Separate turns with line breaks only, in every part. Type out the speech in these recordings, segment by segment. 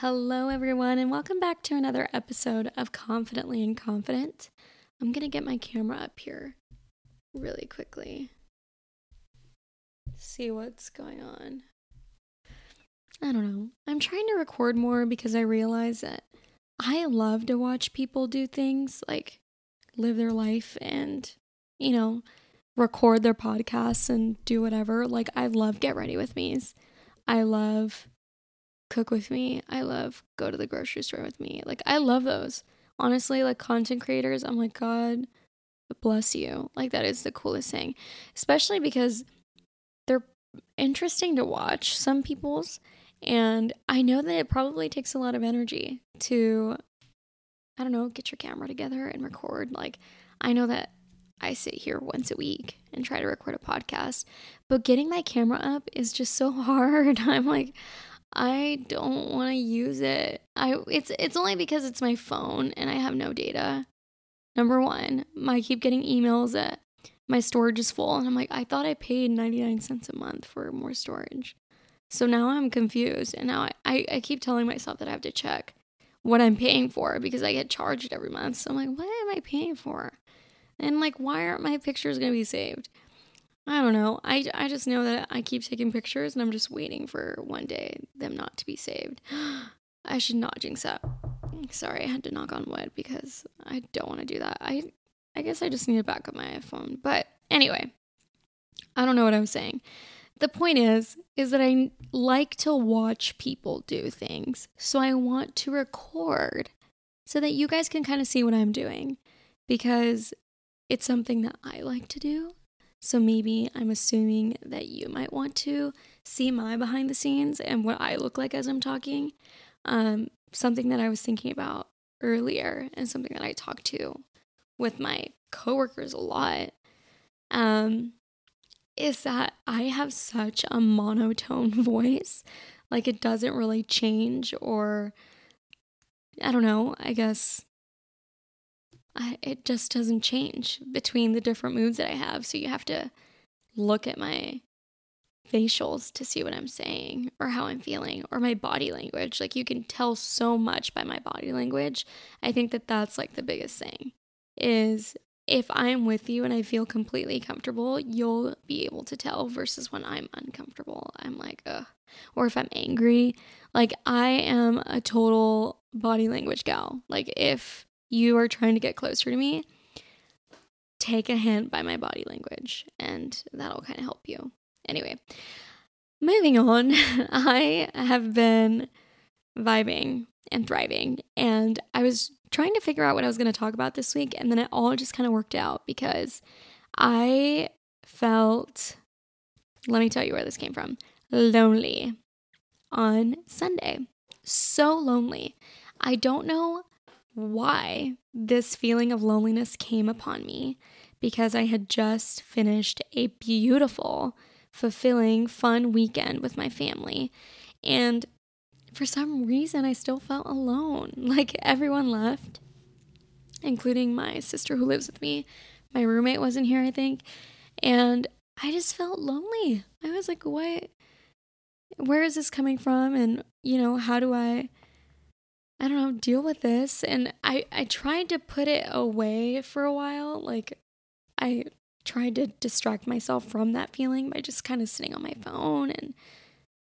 Hello, everyone, and welcome back to another episode of Confidently Inconfident. I'm going to get my camera up here really quickly. See what's going on. I don't know. I'm trying to record more because I realize that I love to watch people do things like live their life and, you know, record their podcasts and do whatever. Like, I love Get Ready With Me's. I love cook with me. I love go to the grocery store with me. Like I love those. Honestly, like content creators, I'm like God bless you. Like that is the coolest thing. Especially because they're interesting to watch some people's and I know that it probably takes a lot of energy to I don't know, get your camera together and record. Like I know that I sit here once a week and try to record a podcast, but getting my camera up is just so hard. I'm like I don't want to use it. I it's it's only because it's my phone and I have no data. Number 1, I keep getting emails that my storage is full and I'm like I thought I paid 99 cents a month for more storage. So now I'm confused and now I, I, I keep telling myself that I have to check what I'm paying for because I get charged every month. So I'm like, what am I paying for? And like, why aren't my pictures gonna be saved? I don't know. I, I just know that I keep taking pictures and I'm just waiting for one day them not to be saved. I should not jinx that. Sorry, I had to knock on wood because I don't want to do that. I I guess I just need to back up my iPhone. But anyway, I don't know what I was saying. The point is is that I like to watch people do things. So I want to record so that you guys can kind of see what I'm doing because it's something that I like to do so maybe I'm assuming that you might want to see my behind the scenes and what I look like as I'm talking. Um, something that I was thinking about earlier and something that I talk to with my coworkers a lot um, is that I have such a monotone voice. Like it doesn't really change, or I don't know, I guess I, it just doesn't change between the different moods that I have. So you have to look at my facials to see what I'm saying or how I'm feeling or my body language. Like you can tell so much by my body language. I think that that's like the biggest thing is if I'm with you and I feel completely comfortable, you'll be able to tell versus when I'm uncomfortable. I'm like, ugh. Or if I'm angry, like I am a total body language gal. Like if you are trying to get closer to me, take a hint by my body language, and that'll kind of help you. Anyway, moving on, I have been vibing and thriving, and I was trying to figure out what I was going to talk about this week, and then it all just kind of worked out because I felt, let me tell you where this came from lonely on Sunday. So lonely. I don't know why this feeling of loneliness came upon me because I had just finished a beautiful, fulfilling, fun weekend with my family. And for some reason, I still felt alone. Like everyone left, including my sister who lives with me. My roommate wasn't here, I think. And I just felt lonely. I was like, what? Where is this coming from? And, you know, how do I I don't know, deal with this. And I, I tried to put it away for a while. Like, I tried to distract myself from that feeling by just kind of sitting on my phone and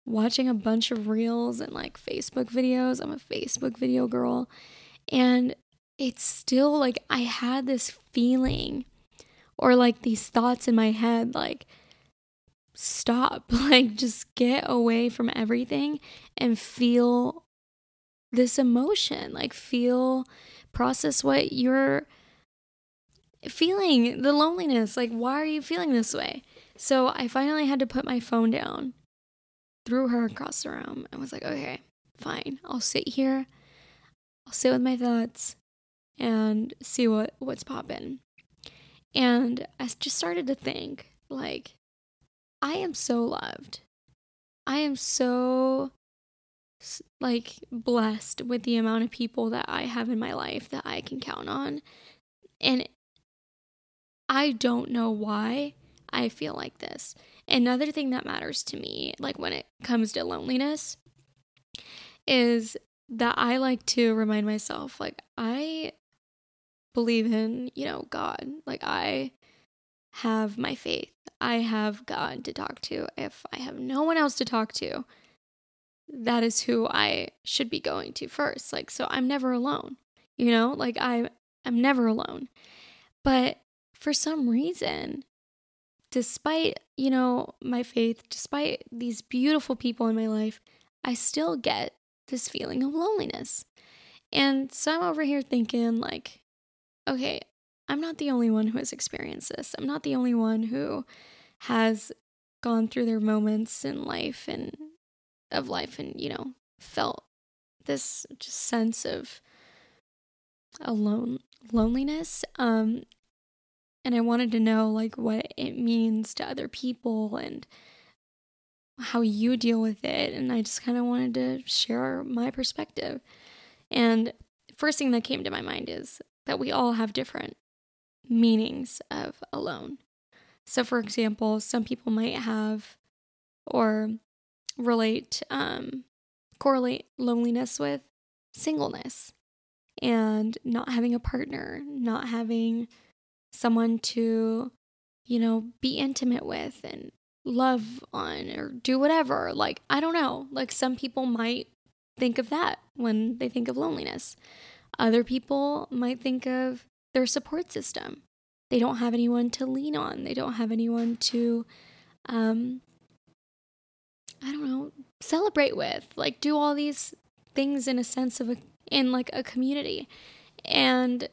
watching a bunch of reels and like Facebook videos. I'm a Facebook video girl. And it's still like I had this feeling or like these thoughts in my head like, stop, like, just get away from everything and feel this emotion, like feel, process what you're feeling, the loneliness. Like, why are you feeling this way? So I finally had to put my phone down, threw her across the room, and was like, okay, fine. I'll sit here, I'll sit with my thoughts and see what, what's popping. And I just started to think, like, I am so loved. I am so like blessed with the amount of people that I have in my life that I can count on. And I don't know why I feel like this. Another thing that matters to me, like when it comes to loneliness, is that I like to remind myself like I believe in, you know, God. Like I have my faith. I have God to talk to. If I have no one else to talk to, that is who I should be going to first. Like so I'm never alone. You know? Like I I'm never alone. But for some reason, despite, you know, my faith, despite these beautiful people in my life, I still get this feeling of loneliness. And so I'm over here thinking, like, okay, I'm not the only one who has experienced this. I'm not the only one who has gone through their moments in life and of life and, you know, felt this just sense of alone loneliness. Um and I wanted to know like what it means to other people and how you deal with it. And I just kind of wanted to share my perspective. And first thing that came to my mind is that we all have different meanings of alone. So, for example, some people might have or relate, um, correlate loneliness with singleness and not having a partner, not having someone to, you know, be intimate with and love on or do whatever. Like, I don't know. Like, some people might think of that when they think of loneliness. Other people might think of their support system. They don't have anyone to lean on, they don't have anyone to, um, I don't know, celebrate with. Like, do all these things in a sense of a, in like a community. And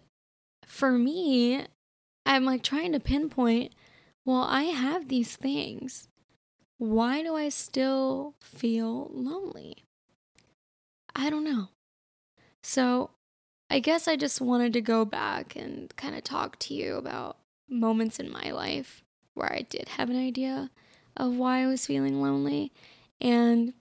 for me, I'm like trying to pinpoint well, I have these things. Why do I still feel lonely? I don't know. So, I guess I just wanted to go back and kind of talk to you about moments in my life where I did have an idea of why I was feeling lonely. And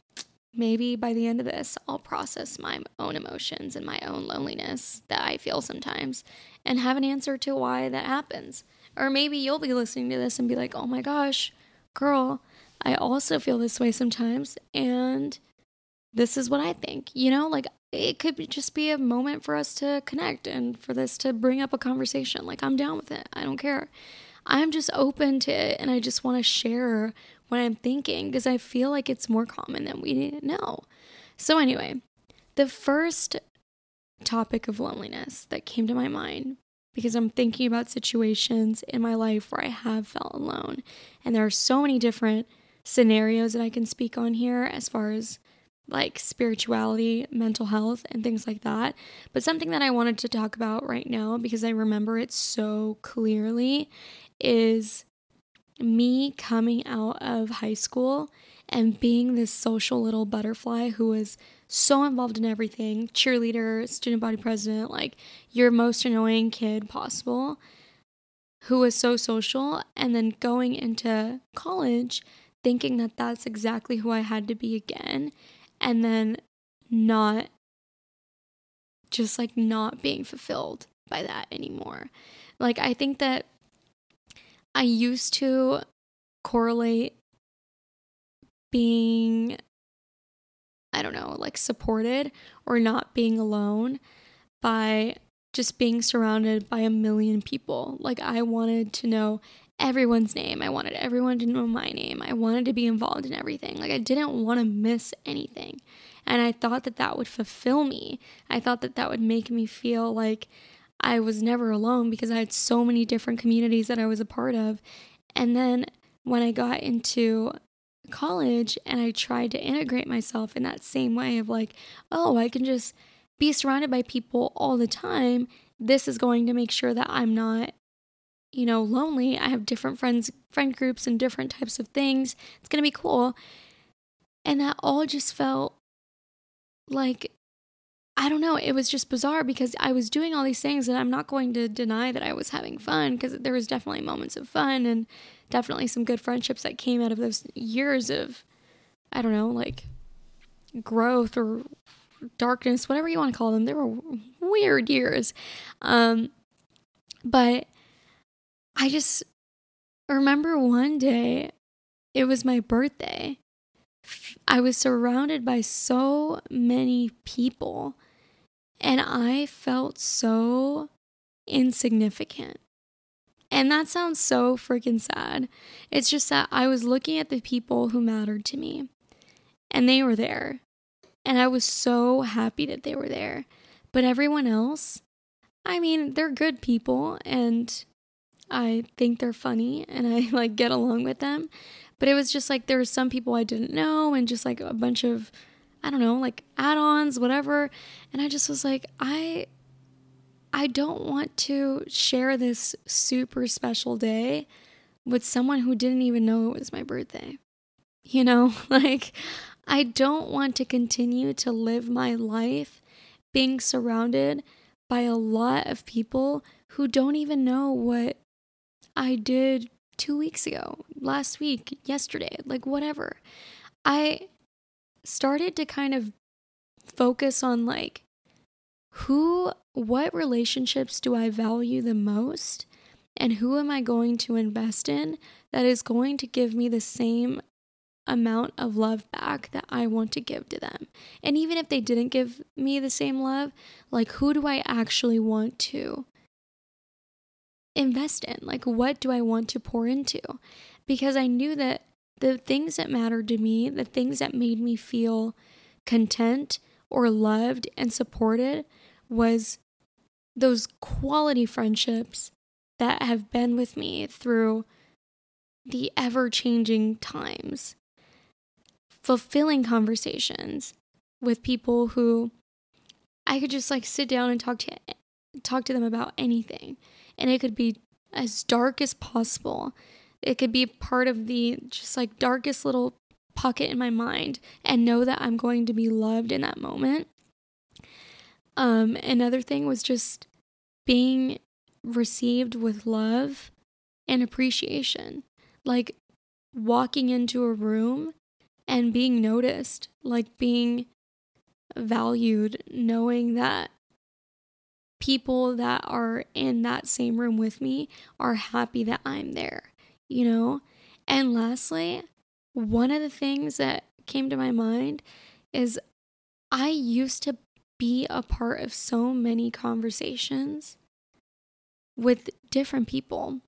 maybe by the end of this, I'll process my own emotions and my own loneliness that I feel sometimes and have an answer to why that happens. Or maybe you'll be listening to this and be like, oh my gosh, girl, I also feel this way sometimes. And this is what I think. You know, like it could just be a moment for us to connect and for this to bring up a conversation. Like, I'm down with it. I don't care. I'm just open to it and I just want to share what I'm thinking because I feel like it's more common than we know. So, anyway, the first topic of loneliness that came to my mind because I'm thinking about situations in my life where I have felt alone. And there are so many different scenarios that I can speak on here as far as like spirituality, mental health, and things like that. But something that I wanted to talk about right now because I remember it so clearly is me coming out of high school and being this social little butterfly who was so involved in everything cheerleader, student body president, like your most annoying kid possible, who was so social, and then going into college thinking that that's exactly who I had to be again, and then not just like not being fulfilled by that anymore. Like, I think that I used to correlate being I don't know, like supported or not being alone by just being surrounded by a million people. Like I wanted to know everyone's name. I wanted everyone to know my name. I wanted to be involved in everything. Like I didn't want to miss anything. And I thought that that would fulfill me. I thought that that would make me feel like I was never alone because I had so many different communities that I was a part of. And then when I got into college and I tried to integrate myself in that same way of like, oh, I can just be surrounded by people all the time. This is going to make sure that I'm not, you know, lonely. I have different friends, friend groups, and different types of things. It's going to be cool. And that all just felt like I don't know, it was just bizarre because I was doing all these things and I'm not going to deny that I was having fun because there was definitely moments of fun and definitely some good friendships that came out of those years of I don't know, like growth or darkness, whatever you want to call them. They were weird years. Um but I just remember one day it was my birthday I was surrounded by so many people and I felt so insignificant. And that sounds so freaking sad. It's just that I was looking at the people who mattered to me and they were there. And I was so happy that they were there. But everyone else, I mean, they're good people and I think they're funny and I like get along with them. But it was just like there were some people I didn't know and just like a bunch of I don't know, like add-ons, whatever. And I just was like, I I don't want to share this super special day with someone who didn't even know it was my birthday. You know, like I don't want to continue to live my life being surrounded by a lot of people who don't even know what I did two weeks ago, last week, yesterday, like whatever. I started to kind of focus on like who, what relationships do I value the most? And who am I going to invest in that is going to give me the same amount of love back that I want to give to them. And even if they didn't give me the same love, like who do I actually want to invest in? Like what do I want to pour into? Because I knew that the things that mattered to me, the things that made me feel content or loved and supported was those quality friendships that have been with me through the ever changing times fulfilling conversations with people who I could just like sit down and talk to talk to them about anything. And it could be as dark as possible. It could be part of the just like darkest little pocket in my mind and know that I'm going to be loved in that moment. Um another thing was just being received with love and appreciation. Like walking into a room and being noticed, like being valued, knowing that people that are in that same room with me are happy that I'm there, you know? And lastly, one of the things that came to my mind is I used to be a part of so many conversations with different people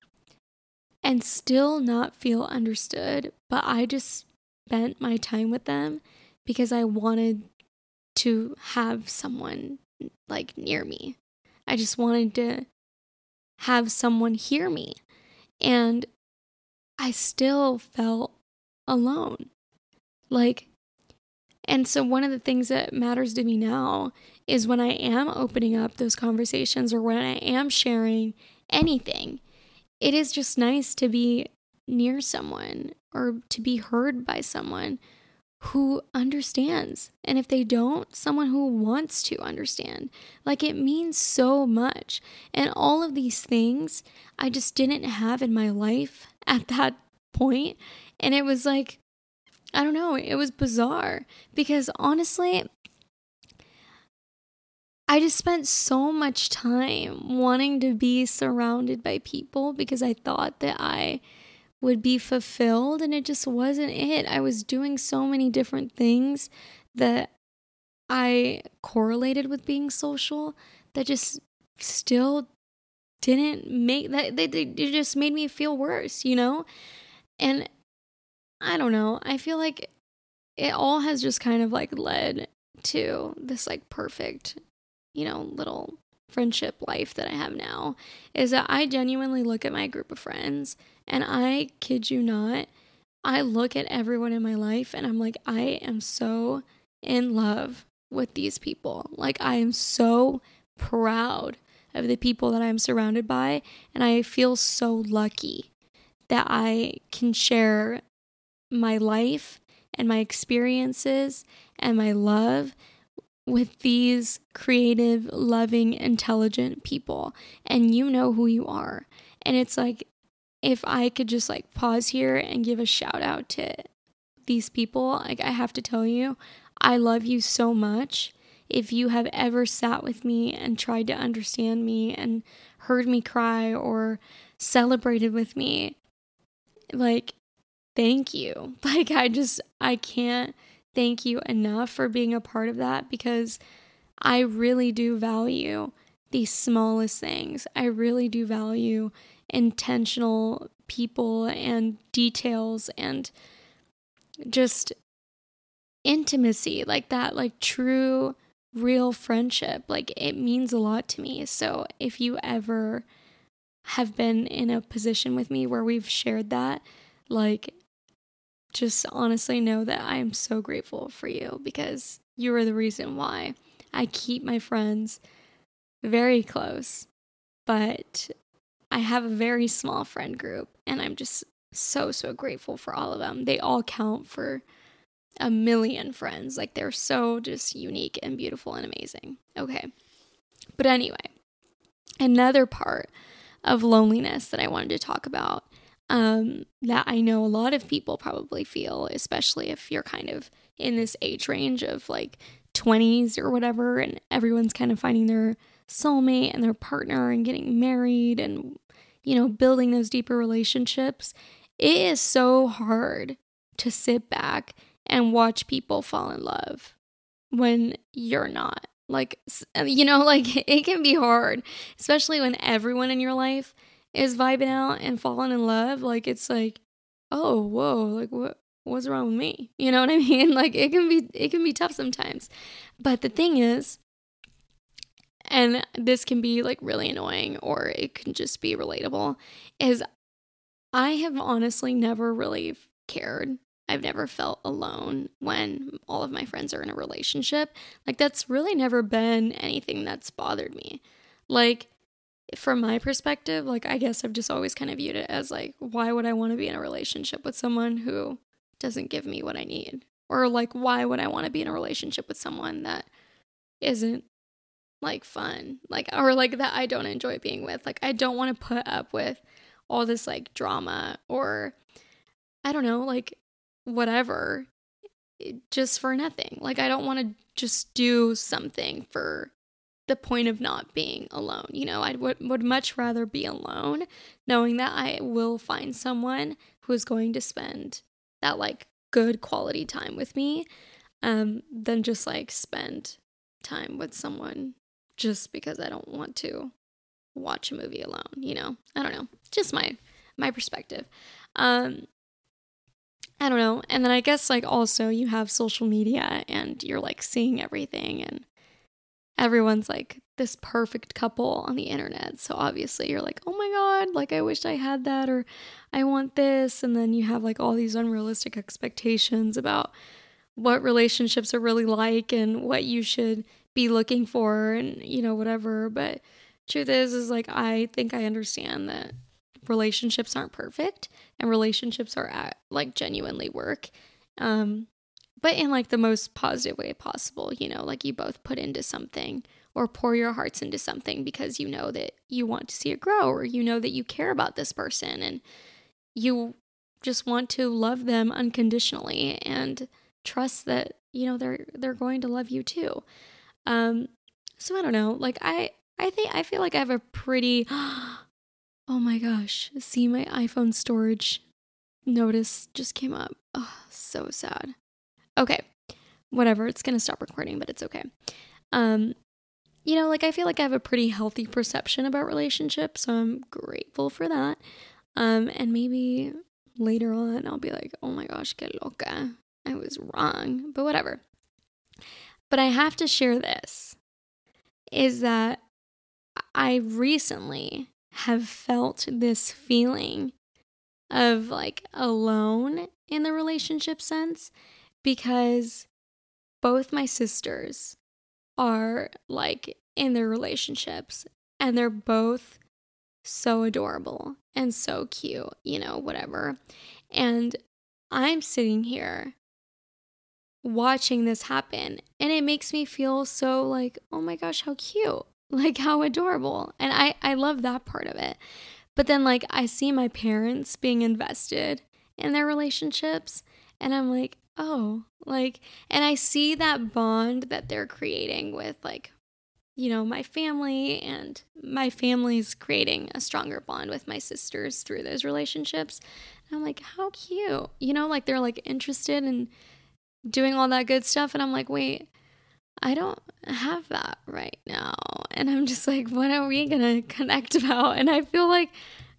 and still not feel understood, but I just spent my time with them because I wanted to have someone like near me. I just wanted to have someone hear me. And I still felt alone. Like, and so one of the things that matters to me now is when I am opening up those conversations or when I am sharing anything, it is just nice to be near someone or to be heard by someone who understands. And if they don't, someone who wants to understand. Like it means so much. And all of these things I just didn't have in my life at that point. And it was like, I don't know, it was bizarre because honestly, I just spent so much time wanting to be surrounded by people because I thought that I would be fulfilled and it just wasn't it. I was doing so many different things that I correlated with being social that just still didn't make that they, they just made me feel worse, you know? And I don't know. I feel like it all has just kind of like led to this like perfect, you know, little friendship life that I have now is that I genuinely look at my group of friends and I kid you not, I look at everyone in my life and I'm like, I am so in love with these people. Like, I am so proud of the people that I'm surrounded by. And I feel so lucky that I can share my life and my experiences and my love with these creative, loving, intelligent people. And you know who you are. And it's like, if I could just like pause here and give a shout out to these people, like I have to tell you, I love you so much. If you have ever sat with me and tried to understand me and heard me cry or celebrated with me, like thank you. Like, I just, I can't thank you enough for being a part of that because I really do value the smallest things. I really do value intentional people and details and just intimacy like that, like true, real friendship. Like it means a lot to me. So if you ever have been in a position with me where we've shared that, like just honestly know that I am so grateful for you because you are the reason why I keep my friends very close. But I have a very small friend group and I'm just so, so grateful for all of them. They all count for a million friends. Like they're so just unique and beautiful and amazing. Okay. But anyway, another part of loneliness that I wanted to talk about um, that I know a lot of people probably feel, especially if you're kind of in this age range of like 20s or whatever, and everyone's kind of finding their soulmate and their partner and getting married and, you know, building those deeper relationships. It is so hard to sit back and watch people fall in love when you're not. Like, you know, like it can be hard, especially when everyone in your life is vibing out and falling in love. Like, it's like, oh, whoa, like what? What's wrong with me? You know what I mean? Like it can be it can be tough sometimes. But the thing is, and this can be like really annoying or it can just be relatable, is I have honestly never really cared I've never felt alone when all of my friends are in a relationship. Like, that's really never been anything that's bothered me. Like, from my perspective, like, I guess I've just always kind of viewed it as like, why would I want to be in a relationship with someone who doesn't give me what I need? Or like, why would I want to be in a relationship with someone that isn't like fun? Like, or like that I don't enjoy being with? Like, I don't want to put up with all this like drama or I don't know, like whatever just for nothing. Like, I don't want to just do something for the point of not being alone. You know, I would, would much rather be alone knowing that I will find someone who is going to spend that like good quality time with me um, than just like spend time with someone just because I don't want to watch a movie alone, you know? I don't know. Just my my perspective. Um I don't know. And then I guess like also you have social media and you're like seeing everything and everyone's like this perfect couple on the internet. So obviously you're like, "Oh my god, like I wish I had that or I want this." And then you have like all these unrealistic expectations about what relationships are really like and what you should be looking for and you know whatever, but truth is is like I think I understand that relationships aren't perfect and relationships are at like genuinely work um but in like the most positive way possible you know like you both put into something or pour your hearts into something because you know that you want to see it grow or you know that you care about this person and you just want to love them unconditionally and trust that you know they're they're going to love you too. Um so i don't know like i i think i feel like i have a pretty Oh my gosh. See, my iPhone storage notice just came up. Oh, so sad. Okay. Whatever. It's going to stop recording, but it's okay. Um, you know, like I feel like I have a pretty healthy perception about relationships, so I'm grateful for that. Um, and maybe later on I'll be like, oh my gosh, que loca. I was wrong, but whatever. But I have to share this is that I recently have felt this feeling of like alone in the relationship sense because both my sisters are like in their relationships and they're both so adorable and so cute, you know, whatever. And I'm sitting here watching this happen and it makes me feel so like, oh my gosh, how cute. Like how adorable. And I I love that part of it. But then like I see my parents being invested in their relationships and I'm like, "Oh, like and I see that bond that they're creating with like you know, my family and my family's creating a stronger bond with my sisters through those relationships. And I'm like, how cute. You know, like they're like interested in doing all that good stuff. And I'm like, wait, I don't have that right now. And I'm just like, what are we going to connect about? And I feel like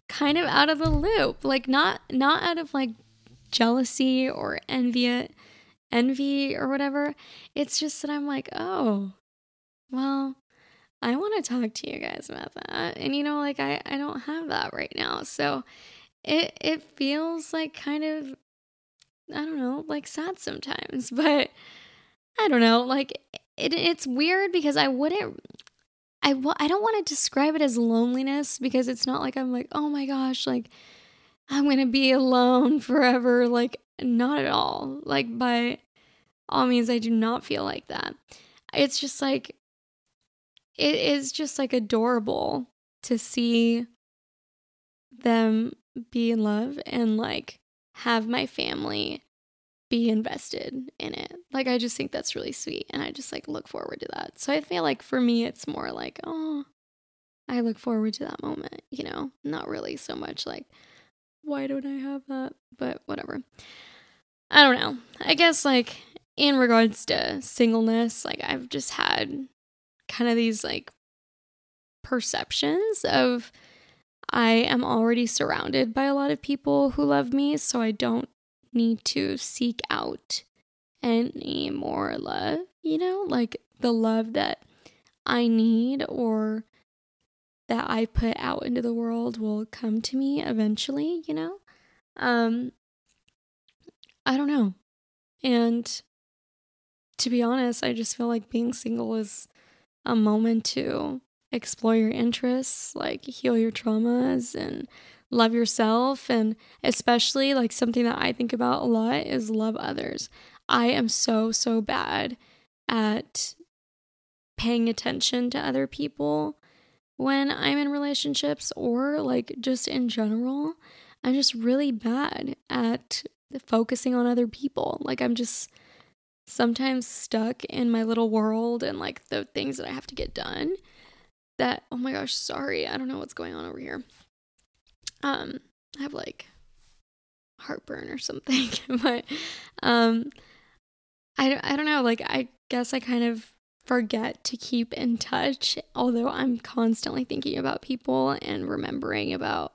kind of out of the loop. Like not not out of like jealousy or envy envy or whatever. It's just that I'm like, "Oh, well, I want to talk to you guys about that. And you know, like I, I don't have that right now. So it it feels like kind of I don't know, like sad sometimes, but I don't know, like it, it's weird because I wouldn't I, I don't want to describe it as loneliness because it's not like I'm like, "Oh my gosh, like I'm going to be alone forever." Like not at all. Like by all means I do not feel like that. It's just like it is just like adorable to see them be in love and like have my family be invested in it. Like I just think that's really sweet and I just like look forward to that. So I feel like for me it's more like, oh, I look forward to that moment, you know, not really so much like why don't I have that? But whatever. I don't know. I guess like in regards to singleness, like I've just had kind of these like perceptions of I am already surrounded by a lot of people who love me, so I don't need to seek out any more love, you know, like the love that I need or that I put out into the world will come to me eventually, you know? Um I don't know. And to be honest, I just feel like being single is a moment to explore your interests, like heal your traumas and love yourself. And especially, like, something that I think about a lot is love others. I am so, so bad at paying attention to other people when I'm in relationships or like just in general. I'm just really bad at focusing on other people. Like, I'm just sometimes stuck in my little world and like the things that I have to get done that oh my gosh, sorry. I don't know what's going on over here. Um I have like heartburn or something, but um I I don't know, like I guess I kind of forget to keep in touch although I'm constantly thinking about people and remembering about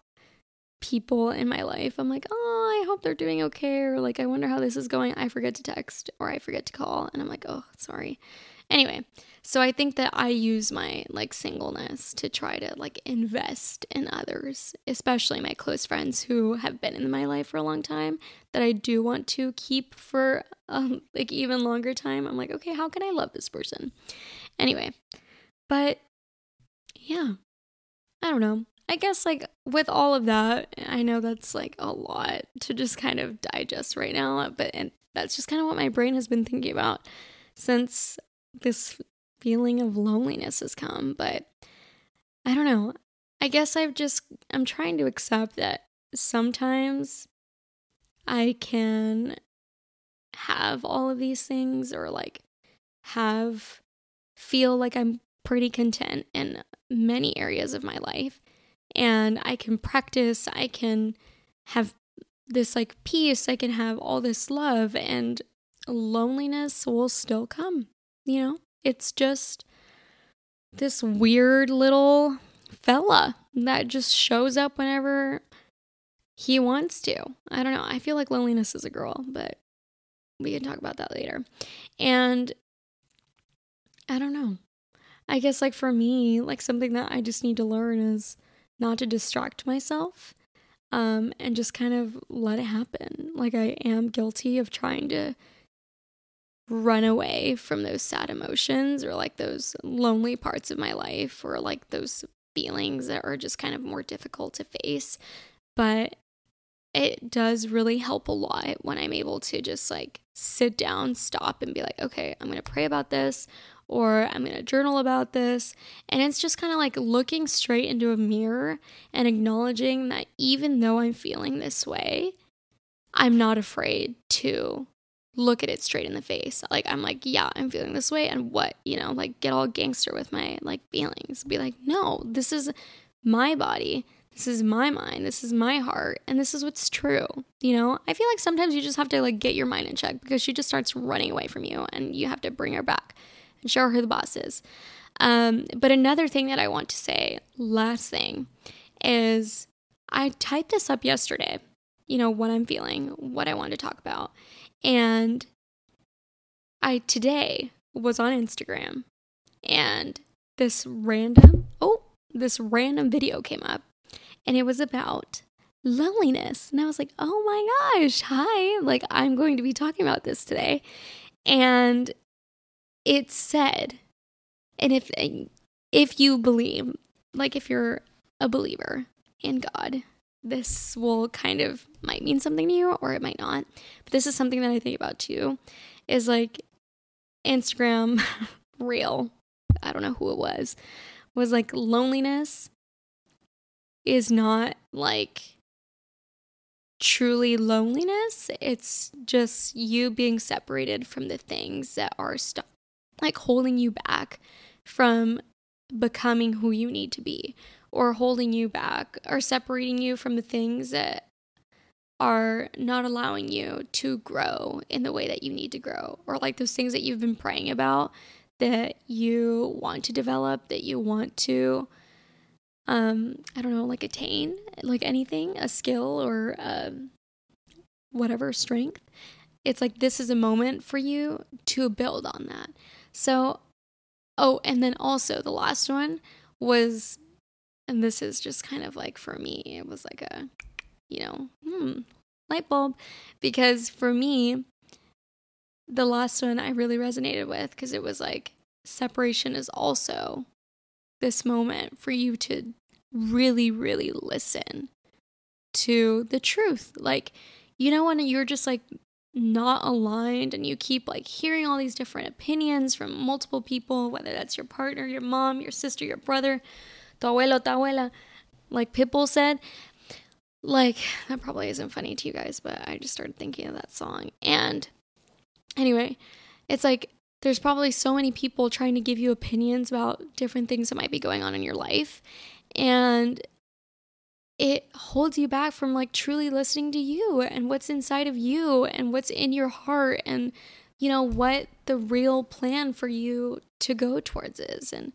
people in my life. I'm like, oh, I hope they're doing okay. Or like, I wonder how this is going. I forget to text or I forget to call. And I'm like, oh, sorry. Anyway, so I think that I use my like singleness to try to like invest in others, especially my close friends who have been in my life for a long time that I do want to keep for um, like even longer time. I'm like, okay, how can I love this person? Anyway, but yeah, I don't know. I guess like with all of that, I know that's like a lot to just kind of digest right now, but and that's just kind of what my brain has been thinking about since this feeling of loneliness has come, but I don't know. I guess I've just I'm trying to accept that sometimes I can have all of these things or like have feel like I'm pretty content in many areas of my life and I can practice, I can have this like peace, I can have all this love, and loneliness will still come. You know, it's just this weird little fella that just shows up whenever he wants to. I don't know. I feel like loneliness is a girl, but we can talk about that later. And I don't know. I guess, like, for me, like, something that I just need to learn is not to distract myself um, and just kind of let it happen. Like, I am guilty of trying to run away from those sad emotions or like those lonely parts of my life or like those feelings that are just kind of more difficult to face. But it does really help a lot when I'm able to just like sit down, stop, and be like, okay, I'm to pray about this or I'm to journal about this. And it's just kind of like looking straight into a mirror and acknowledging that even though I'm feeling this way, I'm not afraid to look at it straight in the face. Like I'm like, yeah, I'm feeling this way and what, you know, like get all gangster with my like feelings. Be like, "No, this is my body. This is my mind. This is my heart and this is what's true." You know? I feel like sometimes you just have to like get your mind in check because she just starts running away from you and you have to bring her back and show her who the boss is. Um, but another thing that I want to say, last thing, is I typed this up yesterday, you know, what I'm feeling, what I want to talk about. And I today was on Instagram and this random, oh, this random video came up and it was about loneliness. And I was like, oh my gosh, hi. Like, I'm going to be talking about this today. And it said, and if if you believe, like if you're a believer in God, this will kind of might mean something to you or it might not. But this is something that I think about too is like Instagram reel. I don't know who it was. Was like loneliness is not like truly loneliness. It's just you being separated from the things that are stuck like holding you back from becoming who you need to be or holding you back or separating you from the things that are not allowing you to grow in the way that you need to grow or like those things that you've been praying about that you want to develop that you want to um i don't know like attain like anything a skill or um whatever strength. It's like this is a moment for you to build on that. So, oh, and then also the last one was, and this is just kind of like for me, it was like a, you know, hmm, light bulb. Because for me, the last one I really resonated with because it was like separation is also this moment for you to really, really listen to the truth. Like, you know, when you're just like not aligned and you keep like hearing all these different opinions from multiple people, whether that's your partner, your mom, your sister, your brother, tu abuelo, tu abuela, like Pitbull said. Like, that probably isn't funny to you guys, but I just started thinking of that song. And anyway, it's like there's probably so many people trying to give you opinions about different things that might be going on in your life. And it holds you back from like truly listening to you and what's inside of you and what's in your heart and you know what the real plan for you to go towards is and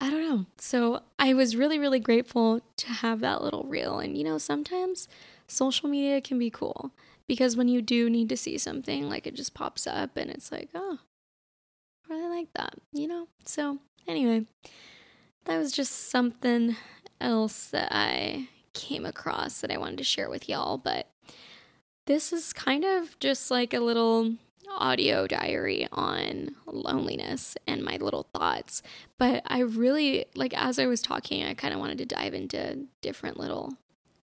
I don't know. So I was really really grateful to have that little reel and you know sometimes social media can be cool because when you do need to see something like it just pops up and it's like, "Oh, I really like that." You know? So anyway, that was just something else that I came across that I wanted to share with y'all. But this is kind of just like a little audio diary on loneliness and my little thoughts. But I really, like, as I was talking, I kind of wanted to dive into different little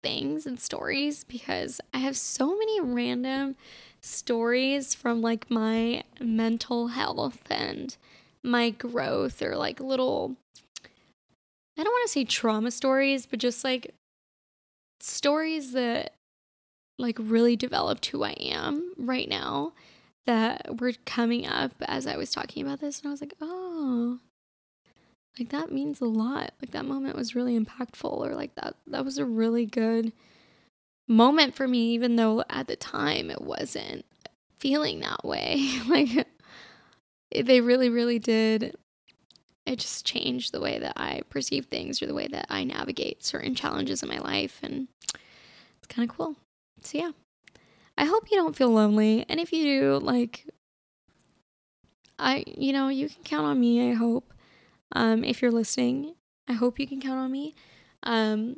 things and stories because I have so many random stories from like my mental health and my growth or like little I don't want to say trauma stories, but just like stories that like really developed who I am right now that were coming up as I was talking about this and I was like, "Oh, like that means a lot. Like that moment was really impactful or like that that was a really good moment for me even though at the time it wasn't feeling that way. like they really really did it just changed the way that I perceive things or the way that I navigate certain challenges in my life. And it's kind of cool. So, yeah, I hope you don't feel lonely. And if you do, like, I, you know, you can count on me, I hope. Um, if you're listening, I hope you can count on me. Um,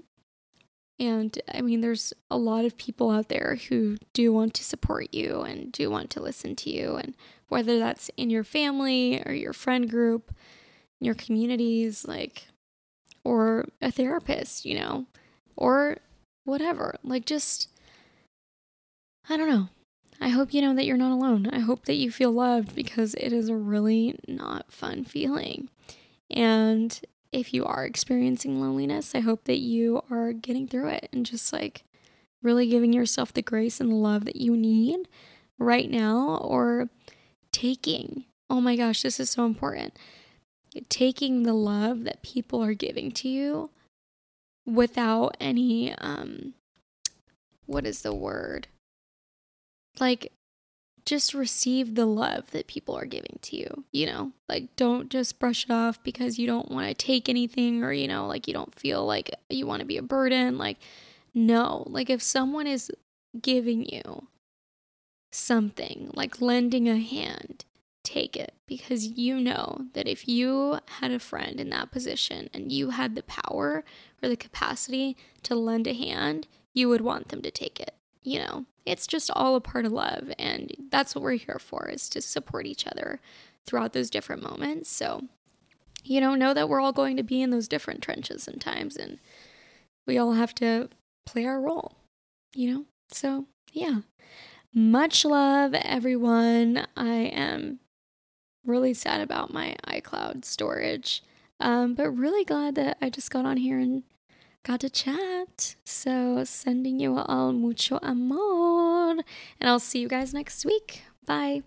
and I mean, there's a lot of people out there who do want to support you and do want to listen to you. And whether that's in your family or your friend group, your communities, like, or a therapist, you know, or whatever. Like, just, I don't know. I hope you know that you're not alone. I hope that you feel loved because it is a really not fun feeling. And if you are experiencing loneliness, I hope that you are getting through it and just like really giving yourself the grace and the love that you need right now or taking. Oh my gosh, this is so important. Taking the love that people are giving to you without any um what is the word? Like just receive the love that people are giving to you, you know? Like don't just brush it off because you don't want to take anything or you know, like you don't feel like you want to be a burden. Like no, like if someone is giving you something, like lending a hand, take it because you know that if you had a friend in that position and you had the power or the capacity to lend a hand, you would want them to take it. You know, it's just all a part of love. And that's what we're here for is to support each other throughout those different moments. So, you know, know that we're all going to be in those different trenches sometimes and we all have to play our role, you know? So, yeah. Much love, everyone. I am really sad about my iCloud storage, um, but really glad that I just got on here and got to chat. So, sending you all mucho amor, and I'll see you guys next week. Bye.